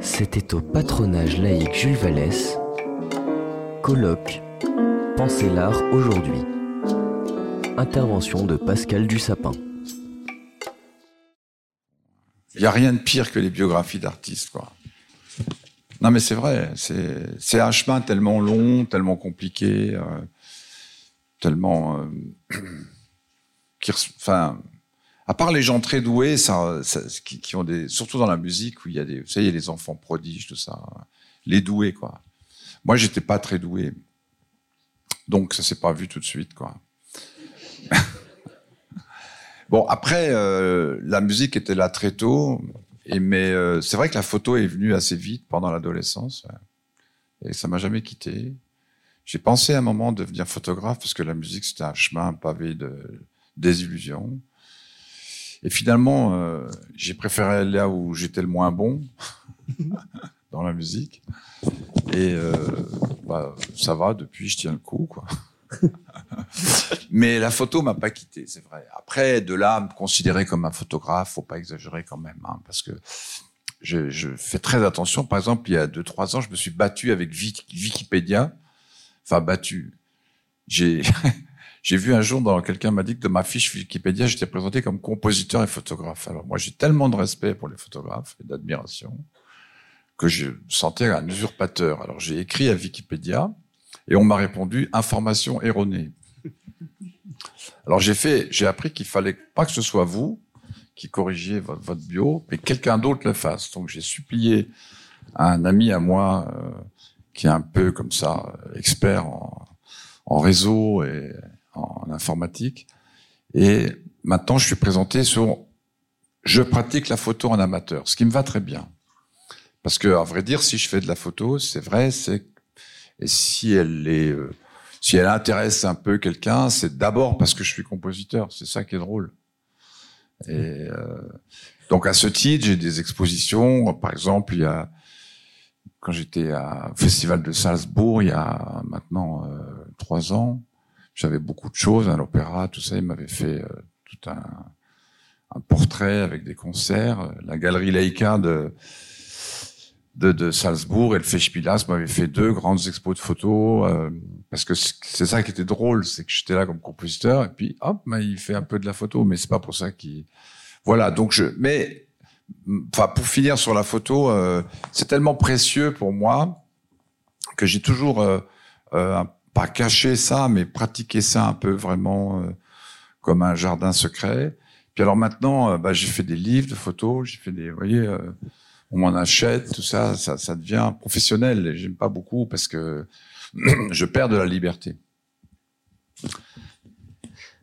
C'était au patronage laïque Jules Vallès. Colloque Pensez l'art aujourd'hui. Intervention de Pascal Dussapin. Il n'y a rien de pire que les biographies d'artistes, quoi. Non, mais c'est vrai. C'est un chemin tellement long, tellement compliqué, euh, tellement. Euh, à part les gens très doués, qui, ont des, surtout dans la musique où il y a des, vous savez, les enfants prodiges, tout ça, les doués, quoi. Moi, j'étais pas très doué, donc ça s'est pas vu tout de suite, quoi. bon, après, euh, la musique était là très tôt. Mais euh, c'est vrai que la photo est venue assez vite pendant l'adolescence et ça m'a jamais quitté. J'ai pensé à un moment devenir photographe parce que la musique c'était un chemin pavé de désillusions. Et finalement, euh, j'ai préféré aller là où j'étais le moins bon dans la musique. Et euh, bah, ça va depuis, je tiens le coup quoi. Mais la photo m'a pas quitté, c'est vrai. Après, de là, me considérer comme un photographe, faut pas exagérer quand même, hein, parce que je, je, fais très attention. Par exemple, il y a deux trois ans, je me suis battu avec Wikipédia. Enfin, battu. J'ai j'ai vu un jour dans quelqu'un m'a dit que de ma fiche Wikipédia, j'étais présenté comme compositeur et photographe. Alors moi, j'ai tellement de respect pour les photographes et d'admiration que je sentais un usurpateur. Alors j'ai écrit à Wikipédia et on m'a répondu information erronée. Alors j'ai fait, j'ai appris qu'il fallait pas que ce soit vous qui corrigiez votre, bio, mais quelqu'un d'autre le fasse. Donc j'ai supplié un ami à moi euh, qui est un peu comme ça expert en, en réseau et en informatique. Et maintenant, je suis présenté sur je pratique la photo en amateur, ce qui me va très bien. Parce que, à vrai dire, si je fais de la photo, c'est vrai, c'est et si elle est, euh, si elle intéresse un peu quelqu'un, c'est d'abord parce que je suis compositeur. C'est ça qui est drôle. Et euh, donc à ce titre, j'ai des expositions. Par exemple, il y a quand j'étais au festival de Salzbourg, il y a maintenant euh, trois ans, j'avais beaucoup de choses, à l'opéra, tout ça. Il m'avait fait tout un, un, portrait avec des concerts. La galerie Leica de Salzbourg et le Festspilas m'avait fait deux grandes expos de photos euh, parce que c'est ça qui était drôle, c'est que j'étais là comme compositeur et puis hop, bah, il fait un peu de la photo, mais c'est pas pour ça qu'il voilà. Donc je, mais enfin pour finir sur la photo, euh, c'est tellement précieux pour moi que j'ai toujours euh, euh pas caché ça, mais pratiqué ça un peu vraiment comme un jardin secret. Puis alors maintenant, bah, j'ai fait des livres de photos, j'ai fait des, vous voyez on m'en achète, tout ça, ça, ça devient professionnel. Et j'aime pas beaucoup parce que je perds de la liberté.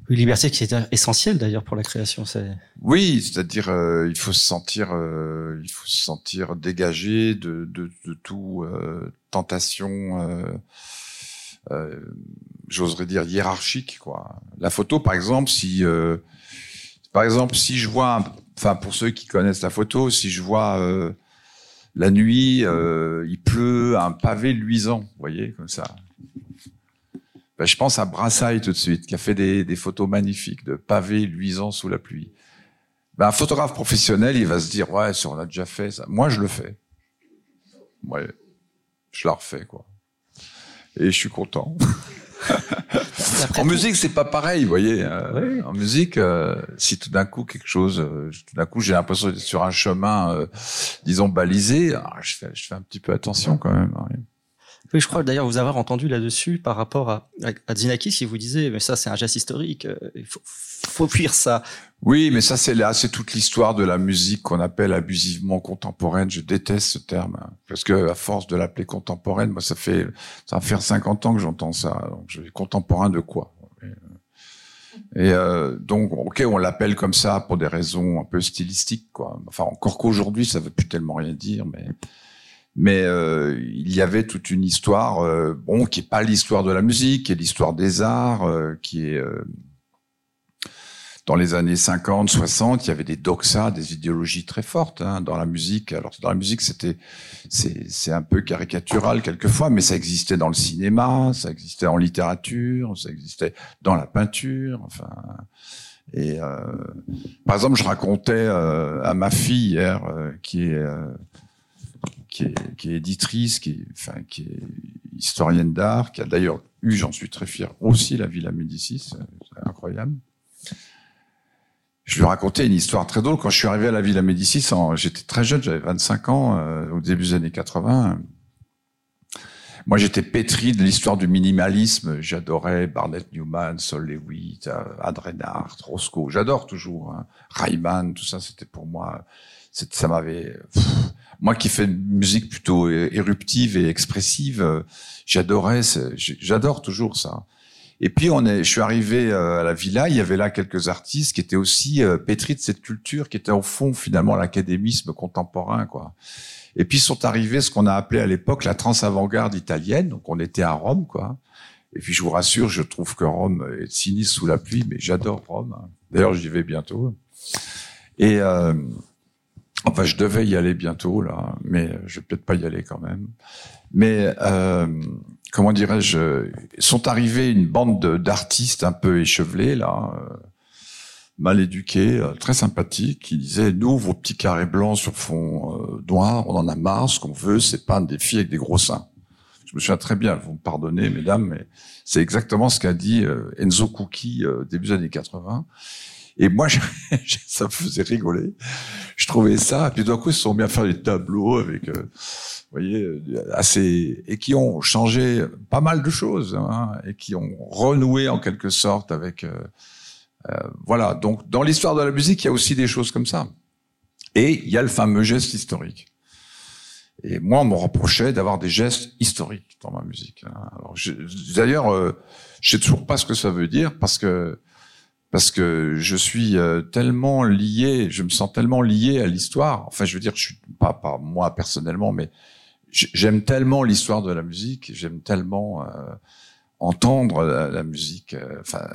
Oui, liberté qui est essentielle d'ailleurs pour la création. C'est... Oui, c'est-à-dire euh, il faut se sentir, euh, il faut se sentir dégagé de, de, de tout euh, tentation. J'oserais dire hiérarchique, quoi. La photo, par exemple, si, par exemple, si je vois enfin pour ceux qui connaissent la photo, si je vois euh, la nuit, euh, il pleut, un pavé luisant, vous voyez, comme ça. Ben, je pense à Brassailles tout de suite, qui a fait des, photos magnifiques de pavés luisants sous la pluie. Ben, un photographe professionnel, il va se dire, ouais, on a déjà fait ça. Moi, je le fais. Ouais, je la refais, quoi. Et je suis content. en musique, c'est pas pareil, vous voyez. Euh, en musique, euh, si tout d'un coup quelque chose, euh, tout d'un coup j'ai l'impression d'être sur un chemin, disons balisé, ah, je fais, je fais un petit peu attention quand même. Hein. Je crois d'ailleurs vous avoir entendu là-dessus par rapport à, à Zinaki, si vous disiez, mais ça c'est un geste historique, il faut, fuir ça. Oui, mais ça c'est là, c'est toute l'histoire de la musique qu'on appelle abusivement contemporaine. Je déteste ce terme hein, parce que à force de l'appeler contemporaine, moi ça fait ça va faire 50 ans que j'entends ça. Donc je contemporain de quoi? Et euh, donc ok, on l'appelle comme ça pour des raisons un peu stylistiques quoi. Enfin encore qu'aujourd'hui ça veut plus tellement rien dire, mais mais euh, il y avait toute une histoire, euh, bon, qui est pas l'histoire de la musique, qui est l'histoire des arts, euh, qui est dans les années 50, 60, il y avait des doxas, des idéologies très fortes hein, dans la musique. Alors dans la musique, c'était c'est un peu caricatural quelquefois, mais ça existait dans le cinéma, ça existait en littérature, ça existait dans la peinture. Enfin, Et par exemple, je racontais à ma fille hier, qui est qui est, éditrice, qui est, historienne d'art, qui a d'ailleurs eu, j'en suis très fier, aussi la Villa Médicis, c'est incroyable. Je lui racontais une histoire très drôle. Quand je suis arrivé à la Villa Médicis, j'étais très jeune, j'avais 25 ans, euh, au début des années 80. Moi, j'étais pétri de l'histoire du minimalisme. J'adorais Barnett Newman, Sol Lewitt, euh, Adrenard, Roscoe. J'adore toujours. Hein. Rayman, tout ça, c'était pour moi. Ça m'avait. Moi qui fais une musique plutôt éruptive et expressive, euh, j'adorais. J'adore toujours ça. Et puis on est, je suis arrivé euh, à la villa, il y avait là quelques artistes qui étaient aussi euh, pétris de cette culture, qui était au fond finalement l'académisme contemporain, quoi. Et puis sont arrivés ce qu'on a appelé à l'époque la trans-avant-garde italienne. Donc on était à Rome, quoi. Et puis je vous rassure, je trouve que Rome est sinistre sous la pluie, mais j'adore Rome. D'ailleurs, j'y vais bientôt. Et euh, enfin, je devais y aller bientôt là, mais je vais peut-être pas y aller quand même. Mais euh, comment dirais-je, sont arrivés une bande d'artistes un peu échevelés là, euh, mal éduqués, euh, très sympathiques, qui disaient nous vos petits carrés blancs sur fond euh, noir, on en a marre, ce qu'on veut c'est pas des filles avec des gros seins. Je me souviens très bien, vous me pardonnez mesdames, mais c'est exactement ce qu'a dit Enzo Cookie début des années 80. Et moi, ça me faisait rigoler. Je trouvais ça. Et puis d'un coup, ils se sont à faire des tableaux avec voyez, euh, assez et qui ont changé pas mal de choses hein, et qui ont renoué en quelque sorte avec. Euh, euh, voilà. Donc, dans l'histoire de la musique, il y a aussi des choses comme ça. Et il y a le fameux geste historique. Et moi, on me reprochait d'avoir des gestes historiques dans ma musique. Hein. D'ailleurs, euh, je sais toujours pas ce que ça veut dire parce que parce que je suis tellement lié, je me sens tellement lié à l'histoire. Enfin, je veux dire, je suis pas, pas moi personnellement, mais j'aime tellement l'histoire de la musique, j'aime tellement euh, entendre la, musique, euh, enfin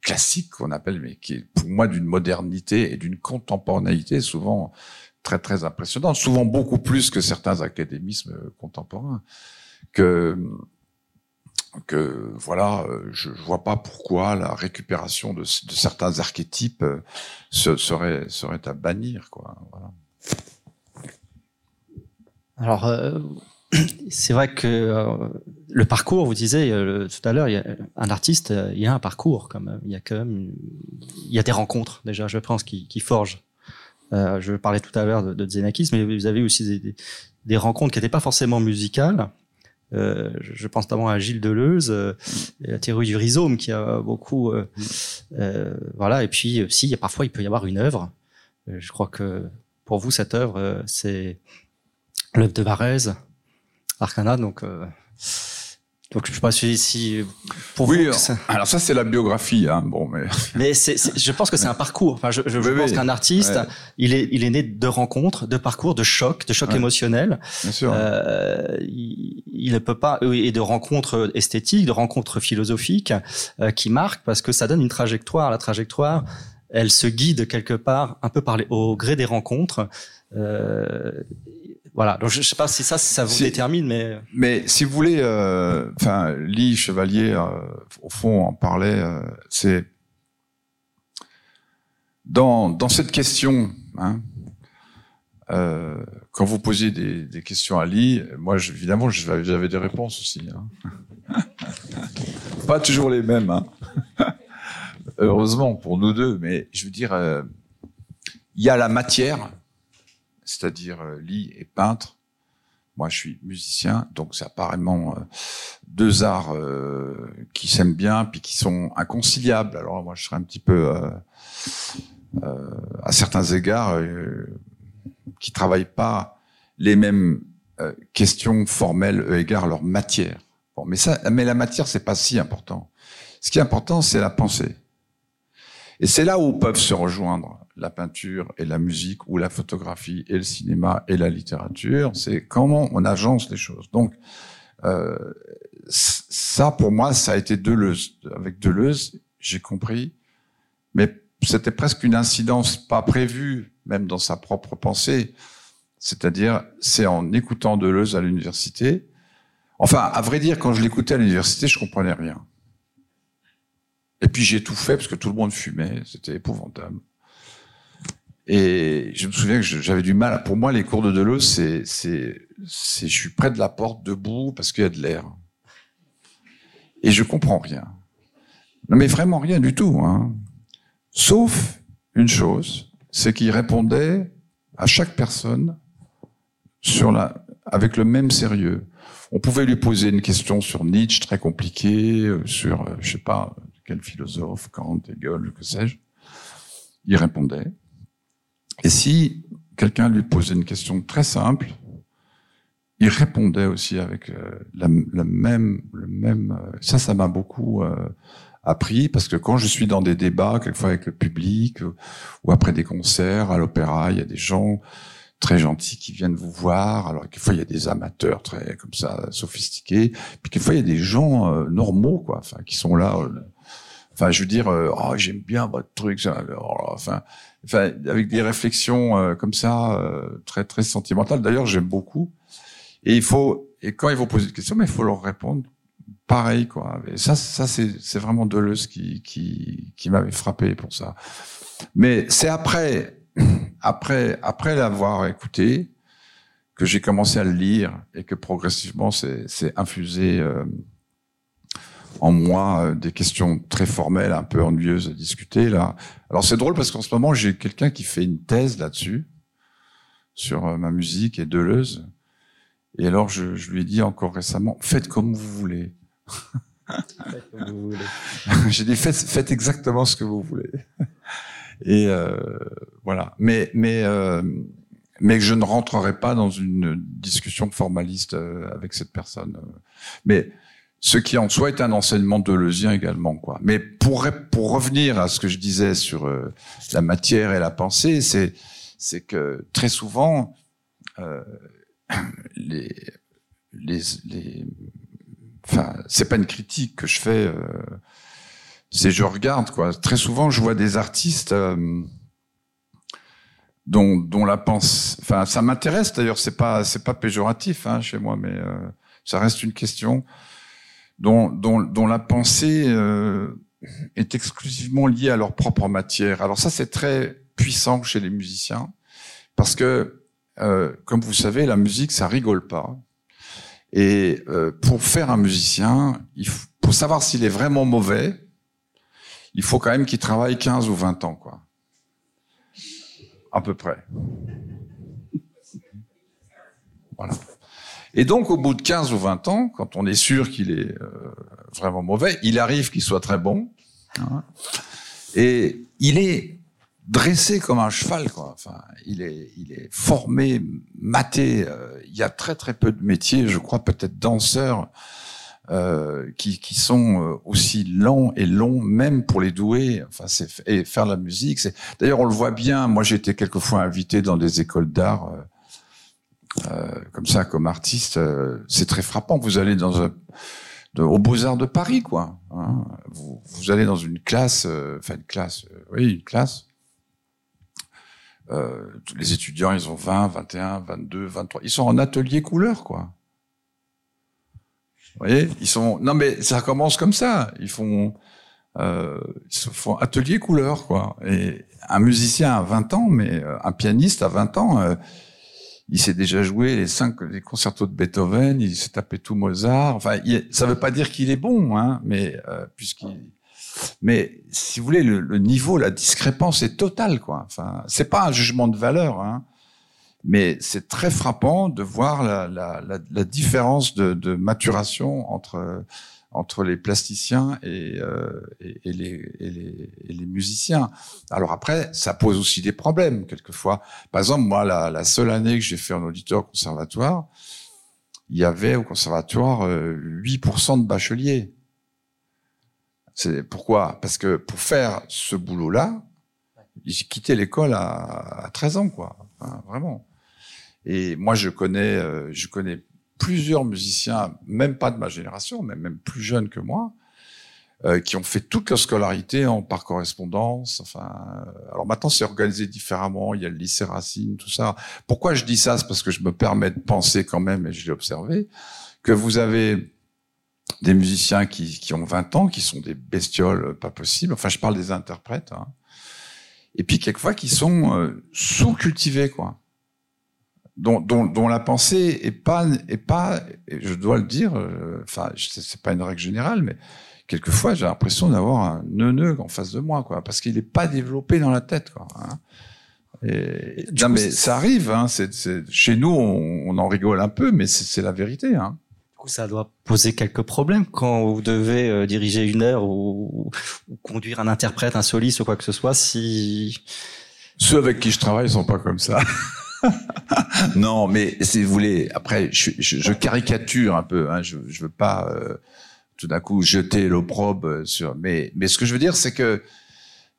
classique qu'on appelle, mais qui est pour moi d'une modernité et d'une contemporanéité souvent très très impressionnante, souvent beaucoup plus que certains académismes contemporains. Que que voilà, je, je vois pas pourquoi la récupération de, certains archétypes euh, serait à bannir. Alors, euh, c'est vrai que euh, le parcours, vous disiez euh, tout à l'heure, un artiste, il y a un parcours quand même. Il y a quand même, il y a des rencontres déjà, je pense, qui, forgent. je parlais tout à l'heure de, de mais vous avez aussi des rencontres qui n'étaient pas forcément musicales. Euh, je pense notamment à Gilles Deleuze, euh, la théorie du rhizome qui a beaucoup, euh, voilà. Et puis, si parfois il peut y avoir une œuvre. je crois que pour vous cette œuvre, c'est l'œuvre de Varese, Arcana, donc. Donc je sais pas si, pour oui, vous, alors ça c'est la biographie, hein. Bon, mais mais c'est, je pense que c'est un parcours. Enfin, je, je pense qu'un artiste, il est il est né de rencontres, de parcours, de chocs, de chocs émotionnels. Bien sûr. Euh, il, il, ne peut pas et de rencontres esthétiques, de rencontres philosophiques euh, qui marquent parce que ça donne une trajectoire. La trajectoire, elle se guide quelque part un peu par les, au gré des rencontres. Euh, voilà. Donc je, sais pas si ça, ça vous détermine, mais mais si vous voulez, euh, enfin, Lee Chevalier, euh, au fond, en parlait. Euh, c'est dans dans cette question. Hein, quand vous posiez des, des, questions à Lee, moi, je, évidemment, j'avais des réponses aussi. Hein. Pas toujours les mêmes. Hein. Heureusement pour nous deux, mais je veux dire, il y a la matière c'est-à-dire euh, lit et peintre. Moi, je suis musicien, donc c'est apparemment euh, deux arts euh, qui s'aiment bien, puis qui sont inconciliables. Alors moi, je serais un petit peu, à certains égards, qui travaillent pas les mêmes questions formelles égard leur matière. Bon, mais ça, mais la matière, c'est pas si important. Ce qui est important, c'est la pensée. Et c'est là où peuvent se rejoindre la peinture et la musique, ou la photographie et le cinéma et la littérature. C'est comment on agence les choses. Donc, euh, ça, pour moi, ça a été Deleuze. Avec Deleuze, j'ai compris, mais c'était presque une incidence pas prévue, même dans sa propre pensée. C'est-à-dire, c'est en écoutant Deleuze à l'université. Enfin, à vrai dire, quand je l'écoutais à l'université, je comprenais rien. Et puis j'ai tout fait parce que tout le monde fumait, c'était épouvantable. Et je me souviens que j'avais du mal. Pour moi, les cours de Deleuze, c'est, c'est, c'est, je suis près de la porte debout parce qu'il y a de l'air. Et je comprends rien. Non, mais vraiment rien du tout. Hein. Sauf une chose, c'est qu'il répondait à chaque personne sur la, avec le même sérieux. On pouvait lui poser une question sur Nietzsche très compliquée, euh, sur, euh, je sais pas, quel philosophe, Kant, Hegel, que sais-je. Il répondait. Et si quelqu'un lui posait une question très simple, il répondait aussi avec euh, la, même, le même. Euh, ça, ça m'a beaucoup euh, appris parce que quand je suis dans des débats, quelquefois avec le public ou après des concerts à l'opéra, il y a des gens très gentils qui viennent vous voir. Alors quelquefois il y a des amateurs très comme ça sophistiqués, puis quelquefois il y a des gens normaux quoi, enfin qui sont là. Enfin, je veux dire, oh, j'aime bien votre truc. enfin, enfin, avec des réflexions euh, comme ça, euh, très très sentimentales. D'ailleurs, j'aime beaucoup. Et il faut, et quand ils vont poser des questions, mais il faut leur répondre pareil, quoi. Et ça, ça c'est vraiment Deleuze qui qui qui m'avait frappé pour ça. Mais c'est après après après l'avoir écouté que j'ai commencé à le lire et que progressivement c'est c'est infusé. Euh, en moi euh, des questions très formelles, un peu ennuyeuses à discuter là. Alors c'est drôle parce qu'en ce moment j'ai quelqu'un qui fait une thèse là-dessus sur euh, ma musique et Deleuze. Et alors je, je, lui ai dit encore récemment, faites comme vous voulez. j'ai dit faites, faites, exactement ce que vous voulez. Et euh, voilà. Mais mais euh, mais je ne rentrerai pas dans une discussion formaliste euh, avec cette personne. Mais ce qui en soi est un enseignement deleuzien également. Quoi. Mais pour, pour revenir à ce que je disais sur euh, la matière et la pensée, c'est, c'est que très souvent, euh, les, les, les, enfin, c'est pas une critique que je fais, euh, c'est je regarde quoi. Très souvent, je vois des artistes euh, dont, dont la pense, enfin, ça m'intéresse d'ailleurs. C'est pas, c'est pas péjoratif hein, chez moi, mais euh, ça reste une question dont, dont, dont la pensée euh, est exclusivement liée à leur propre matière. Alors ça, c'est très puissant chez les musiciens, parce que, euh, comme vous savez, la musique, ça rigole pas. Et euh, pour faire un musicien, il faut, pour savoir s'il est vraiment mauvais, il faut quand même qu'il travaille 15 ou 20 ans, quoi. À peu près. Voilà. Et donc, au bout de 15 ou 20 ans, quand on est sûr qu'il est euh, vraiment mauvais, il arrive qu'il soit très bon. Hein, et il est dressé comme un cheval, quoi. Enfin, il est, il est formé, maté. Euh, il y a très très peu de métiers, je crois peut-être danseurs, euh, qui, qui sont euh, aussi lents et longs, même pour les doués. Enfin, c'est et faire la musique. D'ailleurs on le voit bien. Moi, j'ai été quelquefois invité dans des écoles d'art. Euh, comme ça, comme artiste, euh, c'est très frappant. Vous allez dans un, au Beaux-Arts de Paris, quoi. Hein. Vous, allez dans une classe, euh, enfin une classe, oui, une classe. les étudiants, ils ont 20, 21, 22, 23. Ils sont en atelier couleur, quoi. Vous voyez Ils sont. Non, mais ça commence comme ça. Ils font. Euh, ils font atelier couleur, quoi. Et un musicien à 20 ans, mais un pianiste à 20 ans, il s'est déjà joué les cinq les concertos de Beethoven, il s'est tapé tout Mozart. Enfin, il, ça veut pas dire qu'il est bon, hein, mais euh, puisqu'il, mais si vous voulez, le, niveau, la discrépance est totale, quoi. Enfin, c'est pas un jugement de valeur, hein, mais c'est très frappant de voir la, différence de, maturation entre entre les plasticiens et, euh, et, et, les, et, les, musiciens. Alors après, ça pose aussi des problèmes quelquefois. Par exemple, moi, la, la seule année que j'ai fait en auditeur conservatoire, il y avait au conservatoire 8% euh, de bacheliers. C'est pourquoi? Parce que pour faire ce boulot-là, j'ai quitté l'école à, à 13 ans, quoi. Vraiment. Et moi, je connais, euh, je connais plusieurs musiciens, même pas de ma génération, mais même plus jeunes que moi, euh, qui ont fait toute leur scolarité en par correspondance. Enfin, euh, alors maintenant c'est organisé différemment. Il y a le lycée Racine, tout ça. Pourquoi je dis ça? C'est parce que je me permets de penser quand même, et je l'ai observé, que vous avez des musiciens qui, qui ont 20 ans, qui sont des bestioles pas possibles. Enfin, je parle des interprètes. Hein. Et puis quelquefois qui sont euh, sous-cultivés, quoi. Dont, dont, dont, la pensée est pas, est pas, je dois le dire, euh, enfin, c'est pas une règle générale, mais quelquefois j'ai l'impression d'avoir un neuneu en face de moi, quoi, parce qu'il n'est pas développé dans la tête, quoi. Hein. Et, non, mais ça arrive. Hein, chez nous, on, on, en rigole un peu, mais c'est, la vérité. Hein ça doit poser quelques problèmes quand vous devez euh, diriger une heure ou, conduire un interprète, un soliste ou quoi que ce soit. Si ceux avec qui je travaille sont pas comme ça. non, mais si vous voulez, après, je, caricature un peu. Hein, je, je veux pas euh, tout d'un coup jeter l'opprobre sur. Mais, ce que je veux dire, c'est que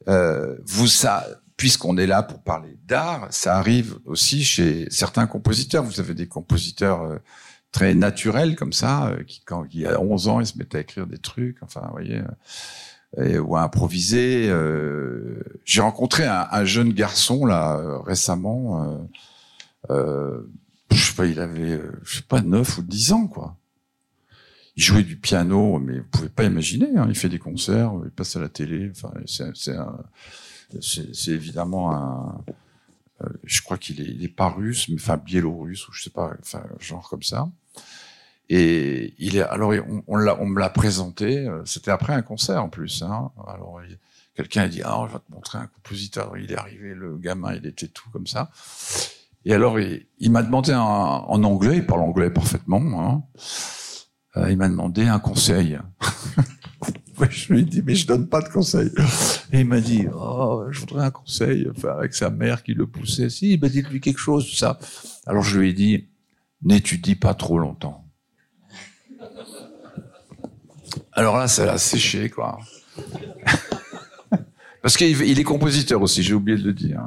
euh, vous ça, puisqu'on est là pour parler d'art, ça arrive aussi chez certains compositeurs. Vous avez des compositeurs euh, très naturel comme ça, qui quand il a 11 ans, il se mettait à écrire des trucs, enfin, vous voyez, euh, ou à improviser. J'ai rencontré un, jeune garçon là récemment. Euh, je sais pas, il avait, je sais pas, 9 ou 10 ans, quoi. Il jouait du piano, mais vous pouvez pas imaginer. Hein, il fait des concerts, il passe à la télé. Enfin, c'est évidemment un, je crois qu'il est, est pas russe, mais enfin biélorusse ou je sais pas, enfin genre comme ça. Et il est, alors on, on, on me l'a présenté. Euh, c'était après un concert en plus. Hein. Alors quelqu'un a dit ah, je vais te montrer un compositeur. Il est arrivé, le gamin, il était tout comme ça. Et alors il, m'a demandé en anglais, il parle anglais parfaitement. Hein. Euh, il m'a demandé un conseil. je lui ai dit mais je donne pas de conseil. Et il m'a dit oh je voudrais un conseil. Enfin avec sa mère qui le poussait. Si, bah dites-lui quelque chose tout ça. Alors je lui ai dit n'étudie pas trop longtemps. Alors là, ça l'a séché, quoi. Parce qu'il est compositeur aussi, j'ai oublié de le dire.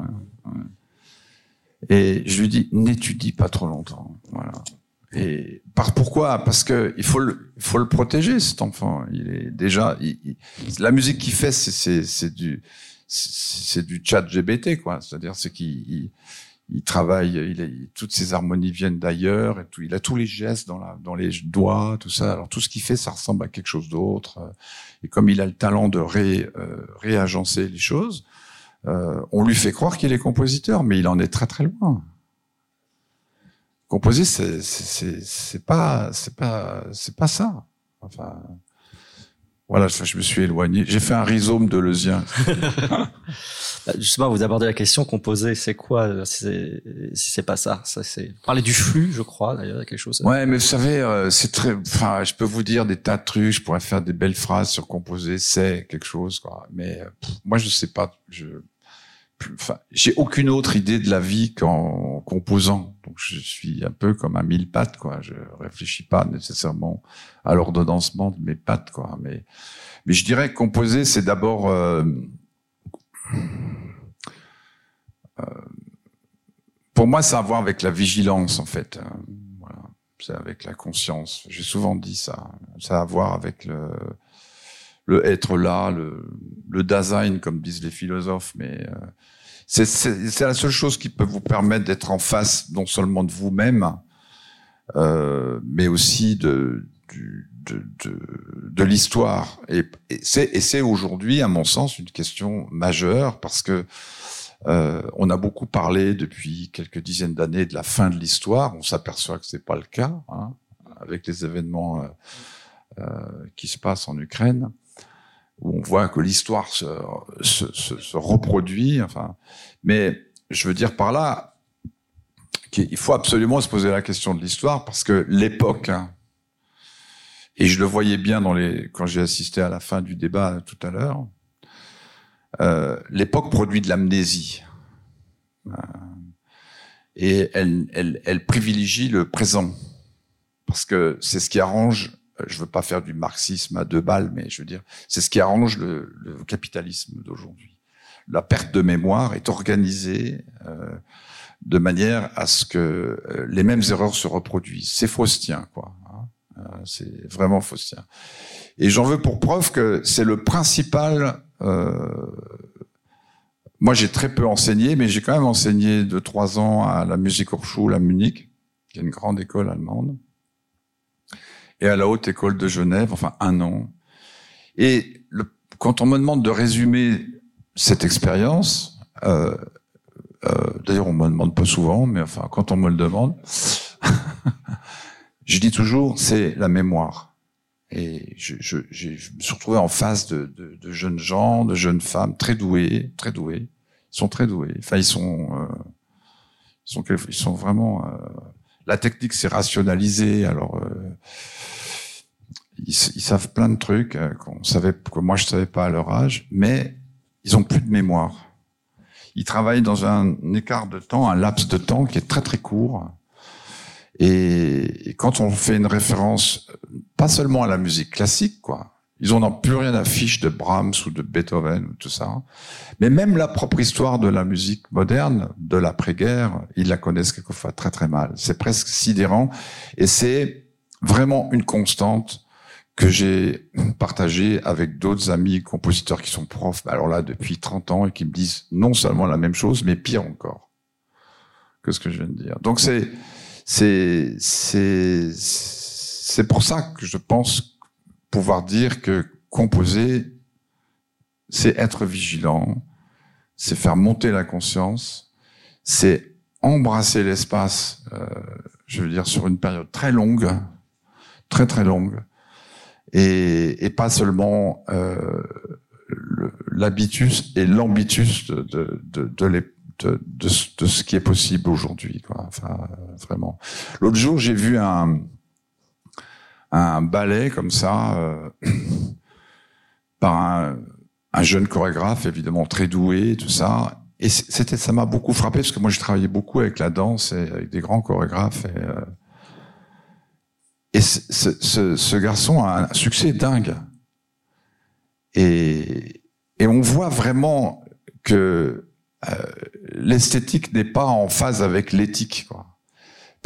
Et je lui dis, n'étudie pas trop longtemps. Voilà. Et par pourquoi? Parce que il faut le, faut le protéger cet enfant. Il est déjà, la musique qu'il fait, c'est du, c'est du chat GBT quoi. C'est-à-dire c'est qu'il il travaille, il toutes ses harmonies viennent d'ailleurs et tout. Il a tous les gestes dans, la, dans les doigts, tout ça. Alors tout ce qu'il fait, ça ressemble à quelque chose d'autre. Et comme il a le talent de ré, euh, réagencer les choses, euh, on lui fait croire qu'il est compositeur, mais il en est très très loin. Composer, c'est c'est pas c'est pas c'est pas ça. Enfin, voilà, je me suis éloigné. J'ai fait un rhizome de leusien. Bah, justement, vous abordez la question composée, c'est quoi? Si c'est pas ça, ça c'est parler du flux, je crois d'ailleurs, quelque chose. Ouais, mais vous savez, euh, c'est très. Enfin, je peux vous dire des tas de trucs. Je pourrais faire des belles phrases sur composer, c'est quelque chose, quoi. Mais euh, moi, je sais pas. Je j'ai aucune autre idée de la vie qu'en composant. Donc, je suis un peu comme un mille pattes, quoi. Je réfléchis pas nécessairement à l'ordonnancement de mes pattes, quoi. Mais, mais je dirais que composer, c'est d'abord, euh, euh, pour moi, ça a à voir avec la vigilance, en fait. Voilà. C'est avec la conscience. J'ai souvent dit ça. Ça a à voir avec le, le être là, le, le Dasein, comme disent les philosophes, mais euh, c'est la seule chose qui peut vous permettre d'être en face non seulement de vous-même, euh, mais aussi de, de, de, de l'histoire. Et, et c'est aujourd'hui, à mon sens, une question majeure parce que euh, on a beaucoup parlé depuis quelques dizaines d'années de la fin de l'histoire. On s'aperçoit que c'est pas le cas hein, avec les événements euh, euh qui se passent en Ukraine où on voit que l'histoire se, reproduit. Enfin, mais je veux dire par là qu'il faut absolument se poser la question de l'histoire parce que l'époque, hein, et je le voyais bien quand j'ai assisté à la fin du débat tout à l'heure, euh, l'époque produit de l'amnésie. Euh, et elle, elle, privilégie le présent parce que c'est ce qui arrange je veux pas faire du marxisme à deux balles, mais je veux dire, c'est ce qui arrange le, le capitalisme d'aujourd'hui. La perte de mémoire est organisée euh, de manière à ce que euh, les mêmes erreurs se reproduisent. C'est faustien, quoi. Hein. Euh, c'est vraiment faustien. Et j'en veux pour preuve que c'est le principal. moi, j'ai très peu enseigné, mais j'ai quand même enseigné de trois ans à la Musikhochschule à Munich, qui est une grande école allemande. Et à la Haute École de Genève, enfin un an. Et le, quand on me demande de résumer cette expérience, euh, euh, d'ailleurs on me demande pas souvent, mais enfin quand on me le demande, je dis toujours c'est la mémoire. Et je, je, je, me suis retrouvé en face de, de, de, jeunes gens, de jeunes femmes très douées, très douées. Ils sont très doués. Enfin, ils sont, euh, ils sont, ils sont vraiment. Euh, la technique, c'est rationalisé. Alors, euh, ils, savent plein de trucs euh, qu'on savait, que moi je savais pas à leur âge, mais ils ont plus de mémoire. Ils travaillent dans un écart de temps, un laps de temps qui est très très court. Et, quand on fait une référence, pas seulement à la musique classique, quoi. Ils ont plus rien à fiche de Brahms ou de Beethoven ou tout ça. Mais même la propre histoire de la musique moderne, de l'après-guerre, ils la connaissent quelquefois très très mal. C'est presque sidérant. Et c'est vraiment une constante que j'ai partagée avec d'autres amis compositeurs qui sont profs, alors là, depuis 30 ans, et qui me disent non seulement la même chose, mais pire encore que ce que je viens de dire. Donc c'est, c'est, c'est, c'est pour ça que je pense pouvoir dire que composer, c'est être vigilant, c'est faire monter la conscience, c'est embrasser l'espace, euh, je veux dire, sur une période très longue, très très longue, et, et pas seulement euh, l'habitus et l'ambitus de, de, de, de, de, ce qui est possible aujourd'hui. Enfin, vraiment. L'autre jour, j'ai vu un, un ballet comme ça euh, par un, un, jeune chorégraphe, évidemment très doué, tout ça. Et c'était, ça m'a beaucoup frappé parce que moi, j'ai travaillé beaucoup avec la danse et avec des grands chorégraphes. Et, euh, et ce, garçon a un succès dingue. Et, et on voit vraiment que euh, l'esthétique n'est pas en phase avec l'éthique.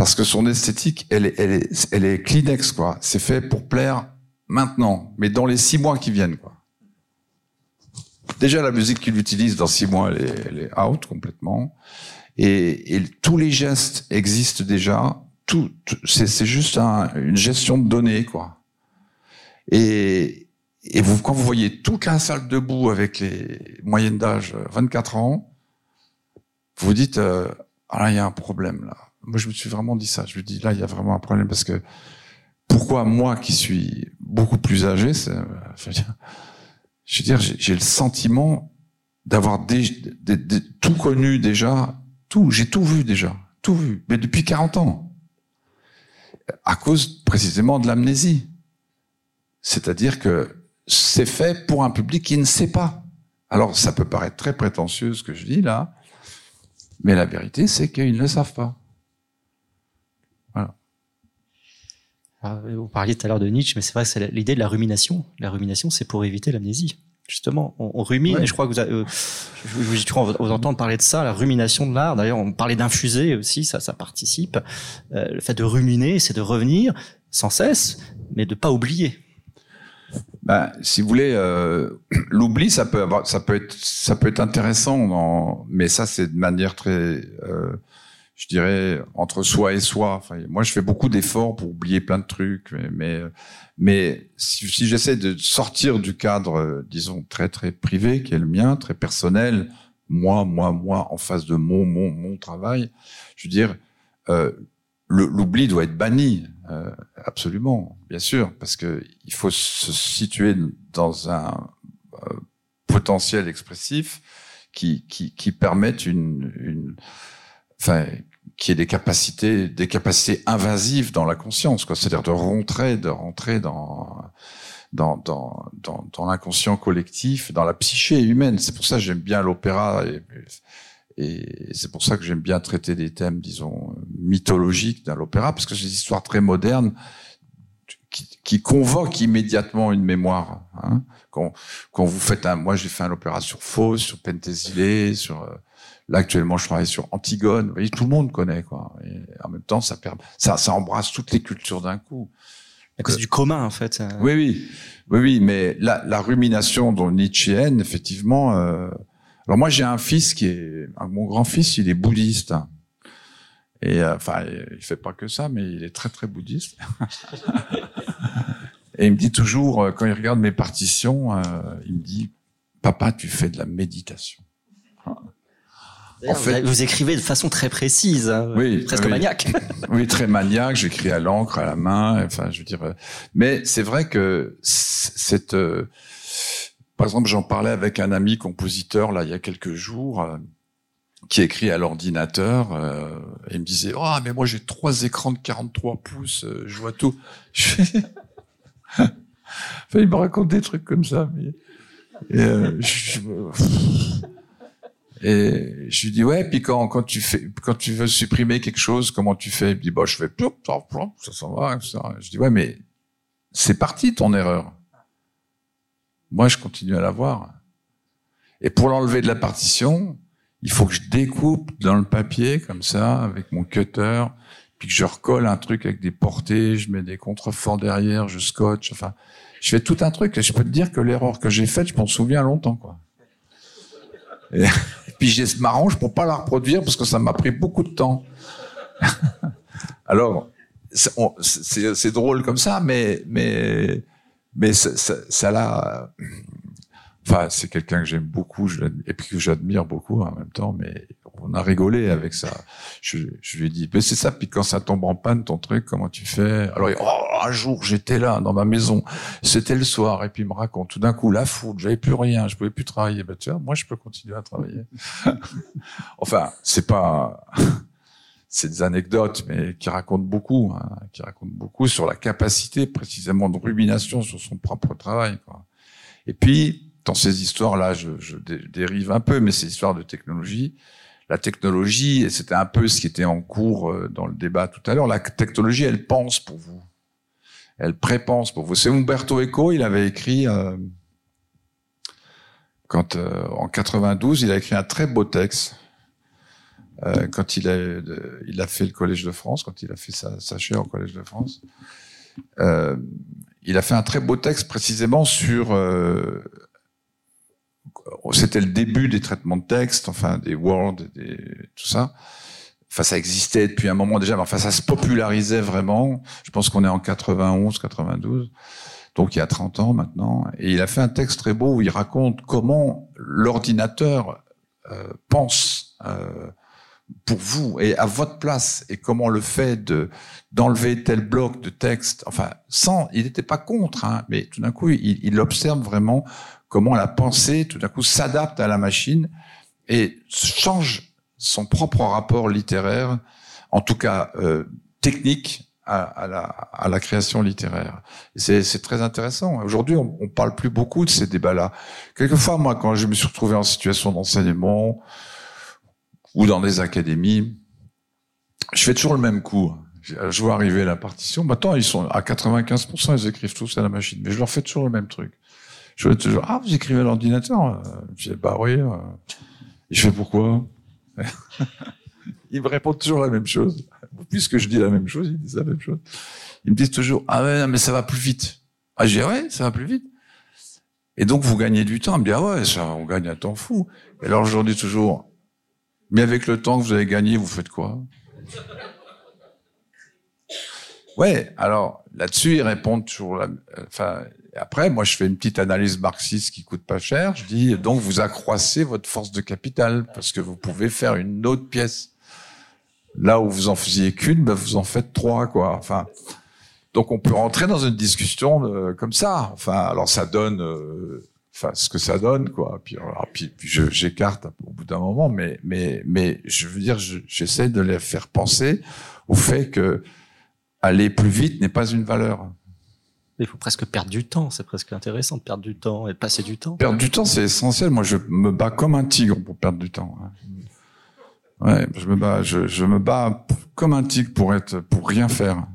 Parce que son esthétique, elle est, elle est, elle est Kleenex, quoi. C'est fait pour plaire maintenant, mais dans les six mois qui viennent, quoi. Déjà, la musique qu'il utilise dans six mois, elle est, out complètement. Et, tous les gestes existent déjà. Tout, c'est juste un, une gestion de données, quoi. Et, quand vous voyez toute la salle debout avec les moyennes d'âge 24 ans, vous vous dites, euh, ah là, il y a un problème là. Moi, je me suis vraiment dit ça. Je me dis, là, il y a vraiment un problème parce que pourquoi moi qui suis beaucoup plus âgé, dire, je veux dire, j'ai le sentiment d'avoir tout connu déjà, tout, j'ai tout vu déjà, tout vu, mais depuis 40 ans, à cause précisément de l'amnésie. C'est-à-dire que c'est fait pour un public qui ne sait pas. Alors, ça peut paraître très prétentieux ce que je dis là, mais la vérité, c'est qu'ils ne le savent pas. Voilà. Ah, vous parliez tout à l'heure de Nietzsche, mais c'est vrai que c'est l'idée de la rumination. La rumination, c'est pour éviter l'amnésie. Justement, on, rumine, et je crois que vous, avez, euh, je, vous entendre parler de ça, la rumination de l'art. D'ailleurs, on parlait d'infuser aussi, ça, ça participe. Euh, le fait de ruminer, c'est de revenir sans cesse, mais de pas oublier. Ben, si vous voulez, euh, l'oubli, ça peut avoir, ça peut être, ça peut être intéressant, mais ça, c'est de manière très, euh, je dirais, entre soi et soi. Moi, je fais beaucoup d'efforts pour oublier plein de trucs, mais, mais, mais si, si j'essaie de sortir du cadre, euh, disons, très très privé, qui est le mien, très personnel, moi, moi, moi, en face de mon, mon, mon travail, je veux dire, euh, l'oubli doit être banni. Euh, absolument, bien sûr, parce que il faut se situer dans un euh, potentiel expressif qui qui, qui permette une, une enfin qui ait des capacités des capacités invasives dans la conscience quoi c'est-à-dire de rentrer de rentrer dans dans dans dans, dans l'inconscient collectif dans la psyché humaine c'est pour ça que j'aime bien l'opéra et, et c'est pour ça que j'aime bien traiter des thèmes, disons, mythologiques dans l'opéra, parce que c'est des histoires très modernes qui, qui convoquent immédiatement une mémoire. Hein. Quand, quand, vous faites un, moi j'ai fait un opéra sur Faust, sur Penthesilée, sur euh, là actuellement je travaille sur Antigone. Vous voyez, tout le monde connaît quoi. Et en même temps, ça, ça, ça embrasse toutes les cultures d'un coup. C'est du commun en fait. Oui, oui, oui, oui. Mais la, la rumination dont Nietzscheenne, effectivement. Euh, alors moi j'ai un fils qui est mon grand-fils, il est bouddhiste Et euh, enfin, il fait pas que ça, mais il est très très bouddhiste. et il me dit toujours, euh, quand il regarde mes partitions, euh, il me dit, papa, tu fais de la méditation. En fait, vous écrivez de façon très précise, hein, oui, presque maniaque. oui, très maniaque. J'écris à l'encre, à la main. Enfin, je veux dire. Mais c'est vrai que cette, par exemple, j'en parlais avec un ami compositeur là il y a quelques jours qui écrit à l'ordinateur euh, et il me disait oh mais moi j'ai trois écrans de 43 pouces euh, je vois tout. enfin, il me raconte des trucs comme ça euh, je... et je lui dis ouais puis quand tu veux supprimer quelque chose comment tu fais? Il me dit bah je fais ça s'en va ça. je dis ouais mais c'est parti ton erreur. Moi je continue à la voir. Et pour l'enlever de la partition il faut que je découpe dans le papier comme ça avec mon cutter, puis que je recolle un truc avec des portées, je mets des contreforts derrière, je scotche, enfin, je fais tout un truc et je peux te dire que l'erreur que j'ai faite, je m'en souviens longtemps, quoi. Et, puis je m'arrange pour pas la reproduire parce que ça m'a pris beaucoup de temps. Alors, c'est drôle comme ça, mais mais mais ça l'a Enfin, c'est quelqu'un que j'aime beaucoup et puis que j'admire beaucoup en même temps, mais on a rigolé avec ça. Je, lui ai dit, mais c'est ça, puis quand ça tombe en panne, ton truc, comment tu fais? Alors, oh, un jour, j'étais là, dans ma maison, c'était le soir, et puis il me raconte, tout d'un coup, la foudre, j'avais plus rien, je pouvais plus travailler. Ben, tu vois, moi, je peux continuer à travailler. enfin, c'est pas... c'est des anecdotes, mais qui racontent beaucoup, hein, qui racontent beaucoup sur la capacité précisément de rumination sur son propre travail. Quoi. Et puis, dans ces histoires-là, je, je, dérive un peu, mais ces histoires de technologie, la technologie, et c'était un peu ce qui était en cours euh, dans le débat tout à l'heure, la technologie, elle pense pour vous. Elle prépense pour vous. C'est Umberto Eco, il avait écrit, euh, quand euh, en 92, il a écrit un très beau texte. Euh, quand il a, il a fait le Collège de France, quand il a fait sa, sa chaire au Collège de France, euh, il a fait un très beau texte précisément sur c'était le début des traitements de texte, enfin des Word, des, tout ça. Enfin, ça existait depuis un moment déjà, mais enfin, ça se popularisait vraiment. Je pense qu'on est en 91, 92. Donc, il y a 30 ans maintenant. Et il a fait un texte très beau où il raconte comment l'ordinateur euh, pense euh, pour vous et à votre place et comment le fait de d'enlever tel bloc de texte, enfin, sans, il n'était pas contre, hein, mais tout d'un coup, il observe vraiment comment la pensée, tout d'un coup, s'adapte à la machine et change son propre rapport littéraire, en tout cas euh, technique, à, à, la, à, la, création littéraire. C'est très intéressant. Aujourd'hui, on, on, parle plus beaucoup de ces débats-là. Quelquefois, moi, quand je me suis retrouvé en situation d'enseignement ou dans des académies, je fais toujours le même coup. Je vois arriver la partition. Maintenant, ils sont à 95%, ils écrivent tous à la machine, mais je leur fais toujours le même truc. Je vais toujours, ah, vous écrivez à l'ordinateur Je dis, bah oui. Euh. Je fais pourquoi? Ils me répondent toujours la même chose. Puisque je dis la même chose, ils disent la même chose. Ils me disent toujours, ah ouais, mais ça va plus vite. Ah, je dis, ouais, ça va plus vite. Et donc, vous gagnez du temps. Ils me disent, ah ouais, ça, on gagne un temps fou. Et alors, je leur dis toujours, mais avec le temps que vous avez gagné, vous faites quoi? Ouais, alors là-dessus, ils répondent toujours la, enfin, après, moi, je fais une petite analyse marxiste qui coûte pas cher. Je dis, donc, vous accroissez votre force de capital parce que vous pouvez faire une autre pièce. Là où vous en faisiez qu'une, ben, vous en faites trois, quoi. Enfin, donc, on peut rentrer dans une discussion euh, comme ça. Enfin, alors, ça donne, euh, ce que ça donne, quoi. Puis, puis, puis j'écarte au bout d'un moment, mais, mais, mais, je veux dire, j'essaie de les faire penser au fait que aller plus vite n'est pas une valeur. Il faut presque perdre du temps. C'est presque intéressant de perdre du temps et de passer du temps. Perdre du temps, c'est essentiel. Moi, je me bats comme un tigre pour perdre du temps. Hein. Ouais, je me bats, je, je me bats comme un tigre pour être, pour rien faire.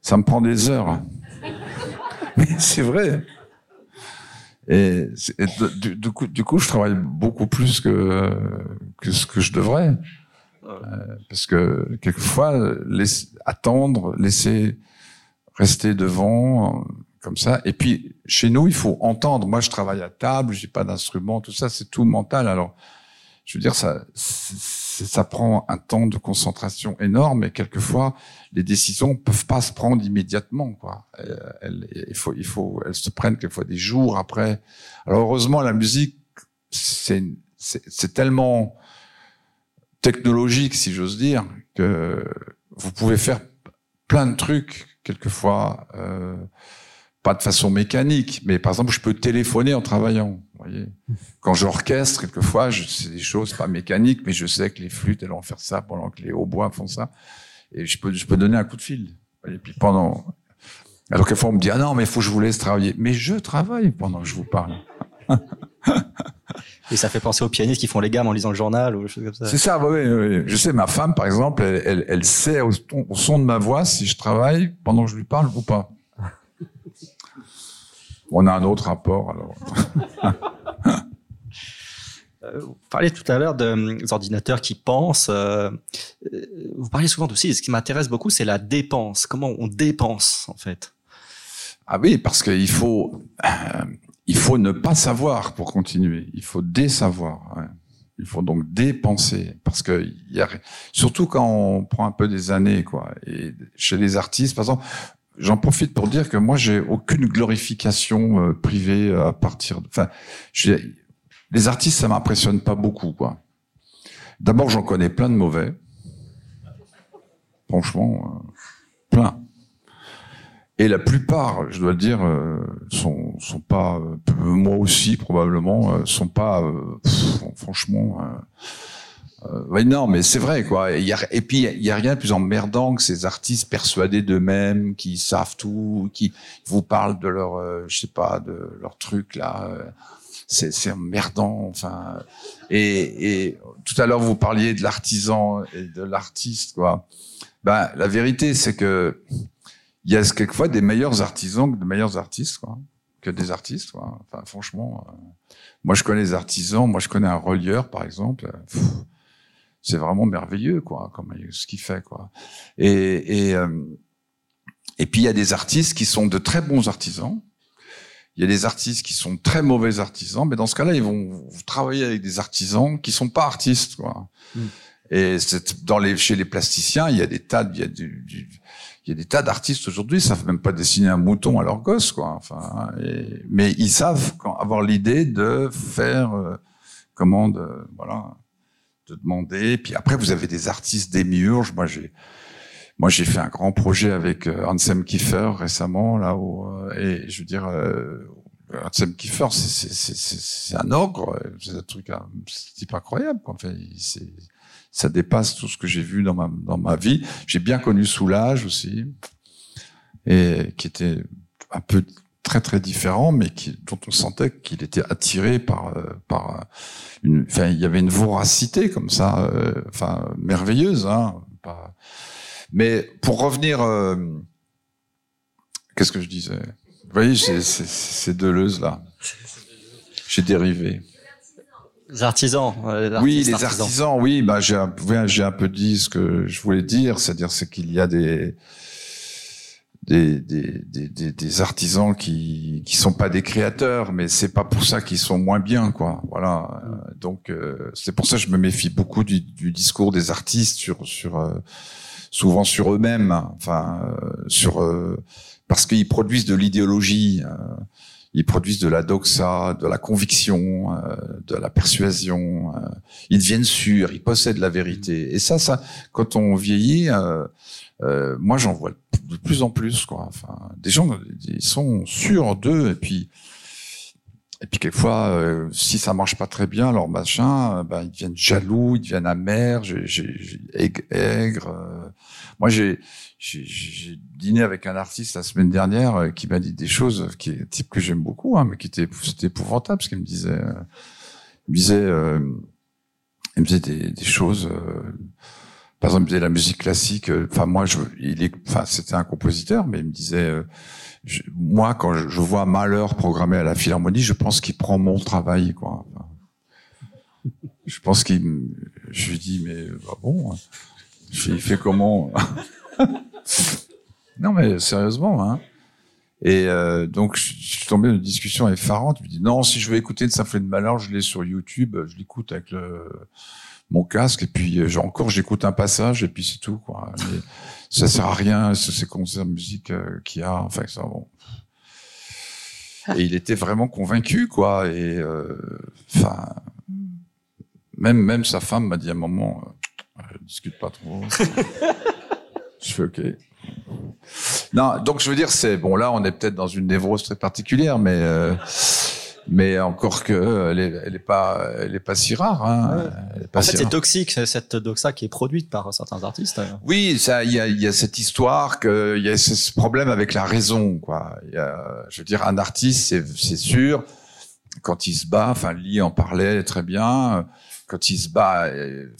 Ça me prend des heures. Mais c'est vrai. Et, du, coup, du coup, je travaille beaucoup plus que que ce que je devrais, euh, parce que quelquefois, laisser, attendre, laisser rester devant euh, comme ça. Et puis chez nous, il faut entendre. Moi, je travaille à table, j'ai pas d'instrument, tout ça, c'est tout mental. Alors, je veux dire, ça, ça prend un temps de concentration énorme et quelquefois les décisions peuvent pas se prendre immédiatement quoi. Elles, il faut il faut elles se prennent quelquefois des jours après. Alors heureusement la musique c'est c'est tellement technologique si j'ose dire que vous pouvez faire plein de trucs quelquefois euh, pas de façon mécanique, mais par exemple, je peux téléphoner en travaillant. Voyez, quand j'orchestre, quelquefois, c'est des choses pas mécaniques, mais je sais que les flûtes elles vont faire ça pendant que les hautbois font ça, et je peux je peux donner un coup de fil. Et puis pendant, alors quelquefois on me dit ah non mais il faut que je vous laisse travailler, mais je travaille pendant que je vous parle. Et ça fait penser aux pianistes qui font les gammes en lisant le journal ou des choses comme ça. C'est ça, oui, oui, Je sais, ma femme, par exemple, elle, elle, elle sait au, au, son de ma voix si je travaille pendant que je lui parle ou pas. On a un autre rapport alors. Euh, vous parliez tout à l'heure des ordinateurs qui pensent. Euh, vous parlez souvent aussi, ce qui m'intéresse beaucoup, c'est la dépense. Comment on dépense, en fait? Ah oui, parce qu'il faut, euh, il faut ne pas savoir pour continuer. Il faut désavoir. Ouais. Il faut donc dépenser parce que y a, surtout quand on prend un peu des années, quoi. Et chez les artistes, par exemple, J'en profite pour dire que moi, j'ai aucune glorification euh, privée à partir. De, enfin, les artistes, ça m'impressionne pas beaucoup, quoi. D'abord, j'en connais plein de mauvais. Franchement, euh, plein. Et la plupart, je dois le dire, euh, sont sont pas. moi aussi, probablement, sont pas. franchement euh, non, mais c'est vrai, quoi. Et, puis, il y a rien de plus emmerdant que ces artistes persuadés d'eux-mêmes, qui savent tout, qui vous parlent de leur, euh, je sais pas, de leur truc là. Euh, c'est, c'est emmerdant, enfin. Et, et tout à l'heure, vous parliez de l'artisan et de l'artiste, quoi. Ben, la vérité, c'est que il y a quelquefois des meilleurs artisans que de meilleurs artistes, quoi, que des artistes, quoi. Enfin, franchement, moi, je connais des artisans. Moi, je connais un relieur, par exemple c'est vraiment merveilleux, quoi, comme ce qu'il fait, quoi. Et et, euh, et puis il y a des artistes qui sont de très bons artisans. Il y a des artistes qui sont très mauvais artisans, mais dans ce cas-là, ils vont travailler avec des artisans qui sont pas artistes, quoi. Mm. Et c'est dans les chez les plasticiens, il y a des tas, il y a du, il y a des tas d'artistes aujourd'hui, ils savent même pas dessiner un mouton à leur gosse, quoi. Enfin, et, mais ils savent quand, avoir l'idée de faire euh, comment, de, voilà de demander. Puis après, vous avez des artistes démiurges. Moi, j'ai moi j'ai fait un grand projet avec euh, Kiefer récemment là où euh, et je veux dire euh, Ansem Kiefer c'est un ogre c'est un truc incroyable quoi. Enfin, c'est ça dépasse tout ce que j'ai vu dans ma dans ma vie. J'ai bien connu Soulage aussi et qui était un peu très très différent, mais qui, dont on sentait qu'il était attiré par euh, par euh, une. Enfin, il y avait une voracité comme ça, euh, enfin merveilleuse. Hein. Mais pour revenir, qu'est-ce que je disais? Vous voyez, c'est Deleuze là. J'ai dérivé. Les artisans. oui, les artisans. oui, bah j'ai un, peu dit ce que je voulais dire, c'est-à-dire c'est qu'il y a des des, des, des, des, artisans qui qui sont pas des créateurs, mais c'est pas pour ça qu'ils sont moins bien, quoi. Voilà. Mm. Donc euh, c'est pour ça que je me méfie beaucoup du, du discours des artistes sur sur euh, souvent sur eux-mêmes, enfin euh, sur parce qu'ils produisent de l'idéologie, ils produisent de la doxa, de la conviction, de la persuasion. ils deviennent sûrs, ils possèdent la vérité. Et ça, ça, quand on vieillit euh, moi, j'en vois de plus en plus, quoi. Enfin, des gens, ils sont sûrs d'eux, et puis, et puis quelquefois, euh, si ça marche pas très bien, leur machin, euh, ben, ils deviennent jaloux, ils deviennent amers, aigres. moi, j'ai, dîné avec un artiste la semaine dernière qui m'a dit des choses, qui est un type que j'aime beaucoup, hein, mais qui était, c'était épouvantable, parce qu'il me disait, il me disait, il me disait des, des choses par exemple, il disait la musique classique. Euh, enfin, moi, je, il est, enfin, c'était un compositeur, mais il me disait, euh, moi, quand je, vois Malheur programmé à la Philharmonie, je pense qu'il prend mon travail, quoi. je pense qu'il, je lui dis, mais bah bon, hein. il fait comment? Non, mais sérieusement, hein. Et euh, donc, je suis tombé dans une discussion effarante. Je me dis, non, si je veux écouter une symphonie de malheur, je l'ai sur YouTube, je l'écoute avec le, mon casque, et puis euh, encore, j'écoute un passage, et puis c'est tout. Quoi. Mais ça sert à rien, ces concerts de musique euh, qu'il y a, enfin, ça, bon. Et il était vraiment convaincu, quoi. Et euh, enfin, même même sa femme m'a dit à un moment, euh, discute pas trop. je fais ok. Non, donc je veux dire, c'est bon là, on est peut-être dans une névrose très particulière, mais euh, mais encore que elle est, elle est pas elle est pas si rare. Hein. en fait, c'est toxique cette doxa qui est produite par certains artistes. Oui, ça, il y a, y a cette histoire que il y a ce problème avec la raison, quoi. Y a, je veux dire, un artiste, c'est sûr, quand il se bat, enfin, Lee en parlait très bien. Quand il se bat,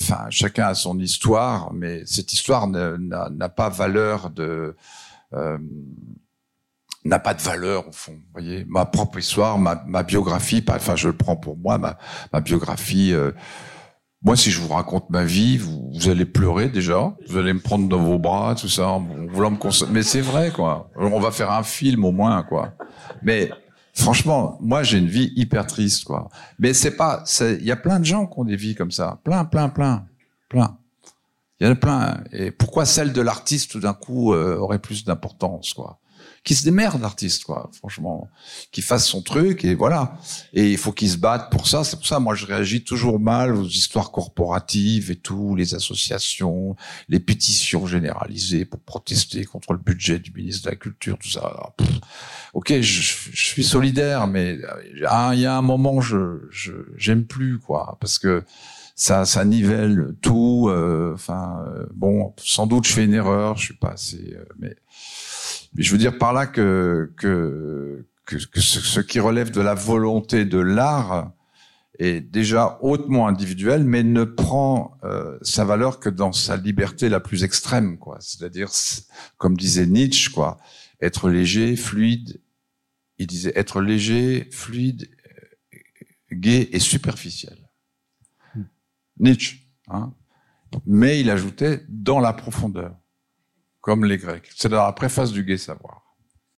enfin, chacun a son histoire, mais cette histoire n'a pas valeur de euh, n'a pas de valeur au fond. Vous voyez, ma propre histoire, ma, ma biographie, enfin je le prends pour moi, ma, ma biographie. Euh, moi, si je vous raconte ma vie, vous, vous, allez pleurer déjà, vous allez me prendre dans vos bras, tout ça, voulant me consommer. Mais c'est vrai, quoi. On va faire un film au moins, quoi. Mais franchement, moi, j'ai une vie hyper triste, quoi. Mais c'est pas, il y a plein de gens qui ont des vies comme ça, plein, plein, plein, plein. Il y en a plein. Et pourquoi celle de l'artiste, tout d'un coup, euh, aurait plus d'importance, quoi? Qui se démerde l'artiste quoi franchement. Qui fasse son truc et voilà. Et il faut qu'il se batte pour ça. C'est pour ça moi je réagis toujours mal aux histoires corporatives et tout les associations les pétitions généralisées pour protester contre le budget du ministre de la culture tout ça. Ok je, suis solidaire mais ah, il y a un moment je j'aime plus quoi parce que ça, ça nivelle tout. Euh, enfin, euh, bon, sans doute je fais une erreur, je suis pas assez, euh, mais mais je veux dire par là que, que, que, ce, qui relève de la volonté de l'art est déjà hautement individuel, mais ne prend euh, sa valeur que dans sa liberté la plus extrême, quoi. C'est-à-dire, comme disait Nietzsche, quoi, être léger, fluide. Il disait être léger, fluide, gai et superficiel. Hmm. Nietzsche, hein. Mais il ajoutait dans la profondeur comme les Grecs. C'est dans la préface du Gai Savoir.